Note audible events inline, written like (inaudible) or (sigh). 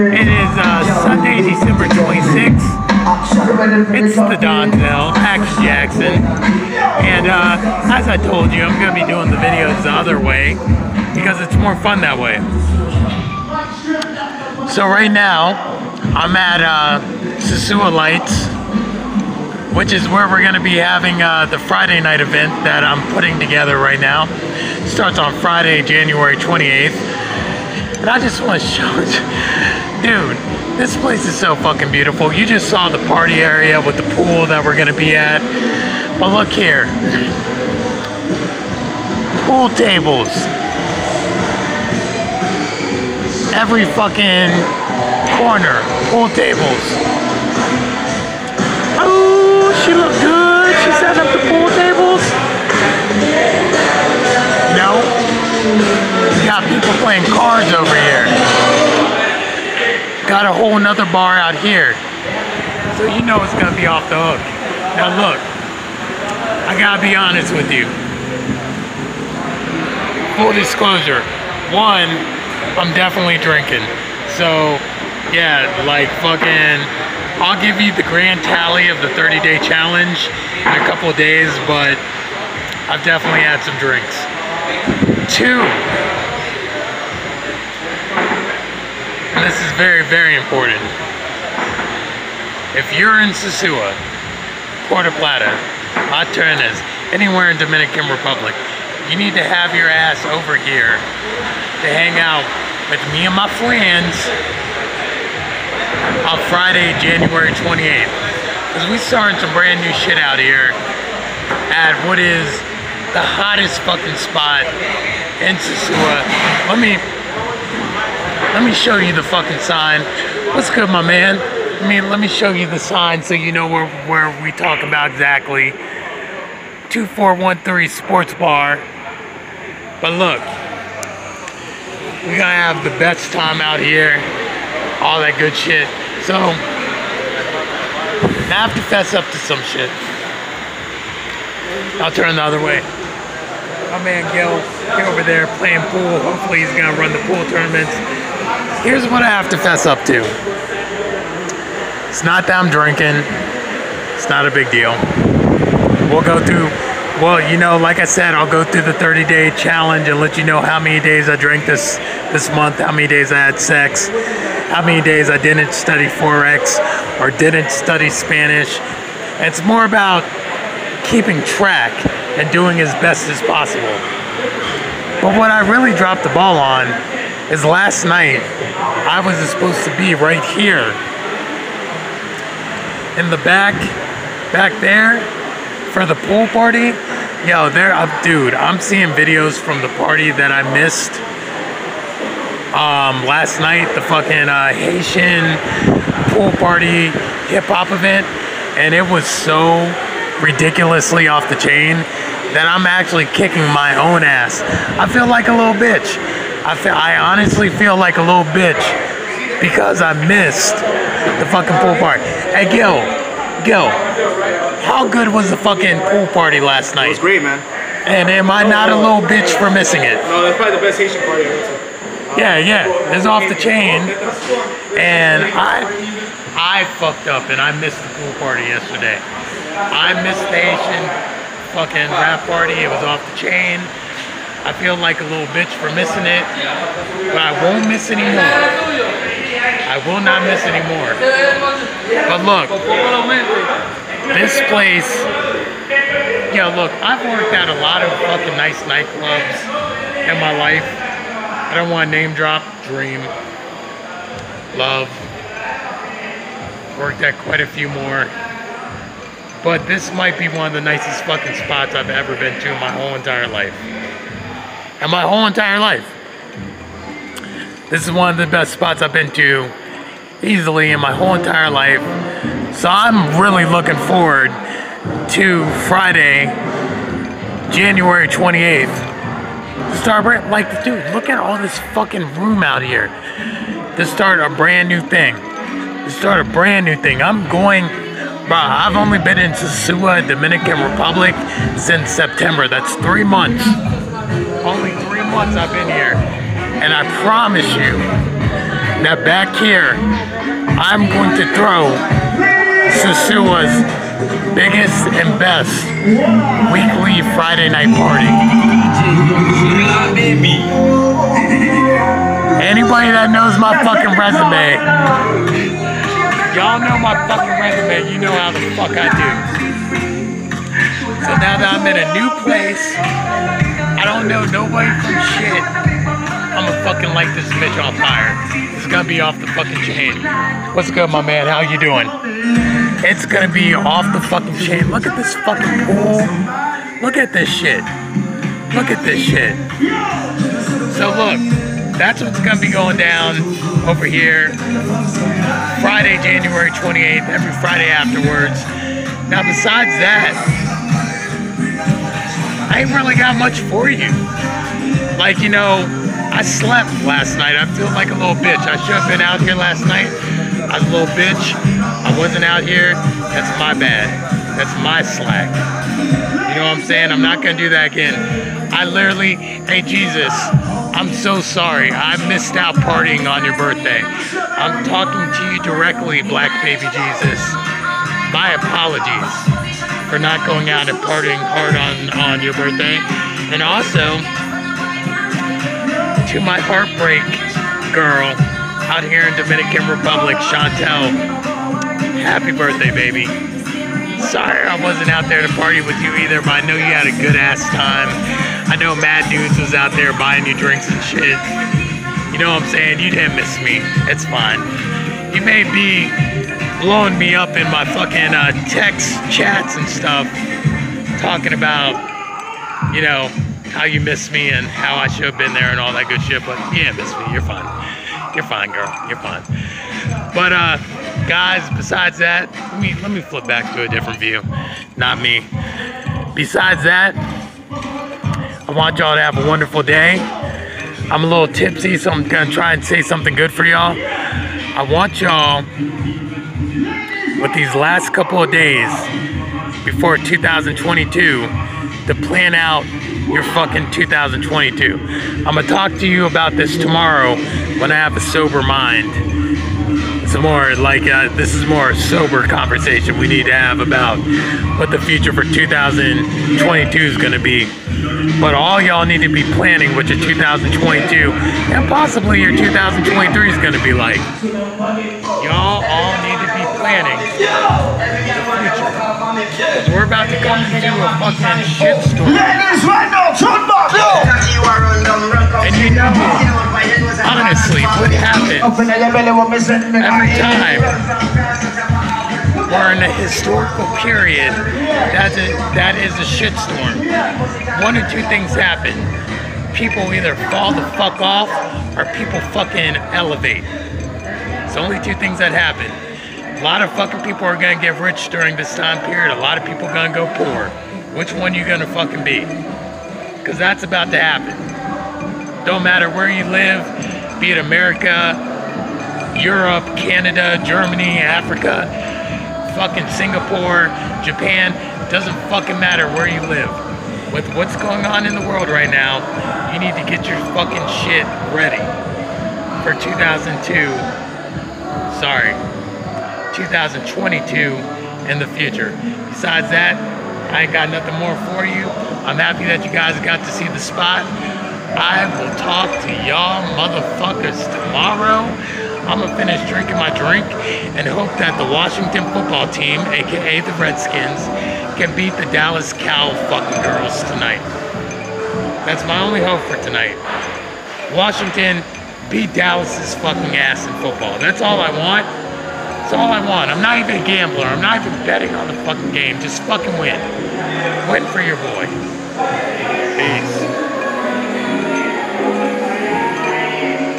It is uh, Sunday, December 26th. It's the Donzell, Max Jackson. And uh, as I told you, I'm going to be doing the videos the other way because it's more fun that way. So right now, I'm at uh, Sosua Lights, which is where we're to be having uh, the Friday night event that I'm putting together right now. starts on Friday, January 28th. And I just want to show (laughs) it. dude, this place is so fucking beautiful. You just saw the party area with the pool that we're gonna be at. But look here. Pool tables. Every fucking corner. Pool tables. Oh, she looked good. She set up the pool tables. No. You got people playing cards over here. Got a whole nother bar out here. So you know it's gonna be off the hook. Now look, I gotta be honest with you. Full disclosure. One, I'm definitely drinking. So yeah, like fucking I'll give you the grand tally of the 30 day challenge in a couple of days, but I've definitely had some drinks. Two, this is very, very important. If you're in Sosua, Puerto Plata, Matarenas, anywhere in Dominican Republic, you need to have your ass over here to hang out with me and my friends on Friday, January 28th. Because we starting some brand new shit out here at what is the hottest fucking spot in Sosua. Let me let me show you the fucking sign. What's good, my man? I mean, let me show you the sign so you know where, where we talk about exactly. 2413 Sports Bar. But look, we're gonna have the best time out here. All that good shit. So, now I have to fess up to some shit. I'll turn the other way. My man Gil, get over there playing pool. Hopefully he's gonna run the pool tournaments. Here's what I have to fess up to. It's not that I'm drinking. It's not a big deal. We'll go through, well, you know, like I said, I'll go through the 30 day challenge and let you know how many days I drank this this month, how many days I had sex, how many days I didn't study Forex or didn't study Spanish. It's more about keeping track and doing as best as possible. But what I really dropped the ball on is last night I was supposed to be right here in the back, back there for the pool party. Yo, they're up, dude, I'm seeing videos from the party that I missed um, last night, the fucking uh, Haitian pool party hip hop event, and it was so ridiculously off the chain that I'm actually kicking my own ass. I feel like a little bitch. I feel, I honestly feel like a little bitch because I missed the fucking pool party. Hey, Gil, Gil, how good was the fucking pool party last night? It was great, man. And am I not a little bitch for missing it? No, that's probably the best Haitian party I've ever. Yeah, yeah, it's off the chain. And I, I fucked up and I missed the pool party yesterday. I missed the Haitian fucking rap party. It was off the chain. I feel like a little bitch for missing it, but I won't miss anymore. I will not miss anymore. But look, this place, yo, look, I've worked at a lot of fucking nice nightclubs in my life. I don't want to name drop. Dream, Love. Worked at quite a few more. But this might be one of the nicest fucking spots I've ever been to in my whole entire life. In my whole entire life. This is one of the best spots I've been to easily in my whole entire life. So I'm really looking forward to Friday, January 28th. Starbright, like, dude, look at all this fucking room out here. to start a brand new thing. To start a brand new thing. I'm going, bro. I've only been in Sosua, Dominican Republic, since September. That's three months. Only three months I've been here, and I promise you that back here, I'm going to throw Sosua's biggest and best weekly Friday night party. Anybody that knows my fucking resume, y'all know my fucking resume, you know how the fuck I do. So now that I'm in a new place, I don't know nobody from shit. I'm gonna fucking light this bitch on fire. Gonna be off the fucking chain. What's good, my man? How you doing? It's gonna be off the fucking chain. Look at this fucking pool. Look at this shit. Look at this shit. So look, that's what's gonna be going down over here. Friday, January 28th, every Friday afterwards. Now besides that, I ain't really got much for you. Like, you know, I slept last night. I'm feeling like a little bitch. I should have been out here last night. I was a little bitch. I wasn't out here. That's my bad. That's my slack. You know what I'm saying? I'm not gonna do that again. I literally, hey Jesus, I'm so sorry. I missed out partying on your birthday. I'm talking to you directly, Black Baby Jesus. My apologies for not going out and partying hard on, on your birthday. And also, to my heartbreak girl out here in Dominican Republic, Chantal, happy birthday, baby. Sorry I wasn't out there to party with you either, but I know you had a good ass time. I know Mad Dudes was out there buying you drinks and shit. You know what I'm saying? You didn't miss me. It's fine. You may be blowing me up in my fucking uh, text chats and stuff, talking about, you know, how you miss me and how I should have been there and all that good shit, but yeah, miss me. You're fine. You're fine, girl. You're fine. But uh, guys, besides that, let me let me flip back to a different view. Not me. Besides that, I want y'all to have a wonderful day. I'm a little tipsy, so I'm gonna try and say something good for y'all. I want y'all with these last couple of days before 2022 to plan out your fucking 2022. I'm gonna talk to you about this tomorrow when I have a sober mind. It's more like uh, this is more sober conversation we need to have about what the future for 2022 is gonna be. But all y'all need to be planning what your 2022 and possibly your 2023 is gonna be like. Y'all all need to be planning the we're about to come into a fucking shitstorm. Ladies, right now, turn back. And you know, honestly, what happened Open your belly, what me send me every time we're in a historical period that's a, that is a shitstorm. One or two things happen. People either fall the fuck off or people fucking elevate. It's only two things that happen. A lot of fucking people are gonna get rich during this time period. A lot of people gonna go poor. Which one you gonna fucking be? Cause that's about to happen. Don't matter where you live, be it America, Europe, Canada, Germany, Africa, fucking Singapore, Japan, doesn't fucking matter where you live. With what's going on in the world right now, you need to get your fucking shit ready for 2002. Sorry, 2022 in the future. Besides that, I ain't got nothing more for you. I'm happy that you guys got to see the spot. I will talk to y'all motherfuckers tomorrow. I'm gonna finish drinking my drink and hope that the Washington football team, aka the Redskins, can beat the Dallas Cow fucking girls tonight. That's my only hope for tonight. Washington beat Dallas's fucking ass in football. That's all I want. That's all I want. I'm not even a gambler. I'm not even betting on the fucking game. Just fucking win. Win for your boy.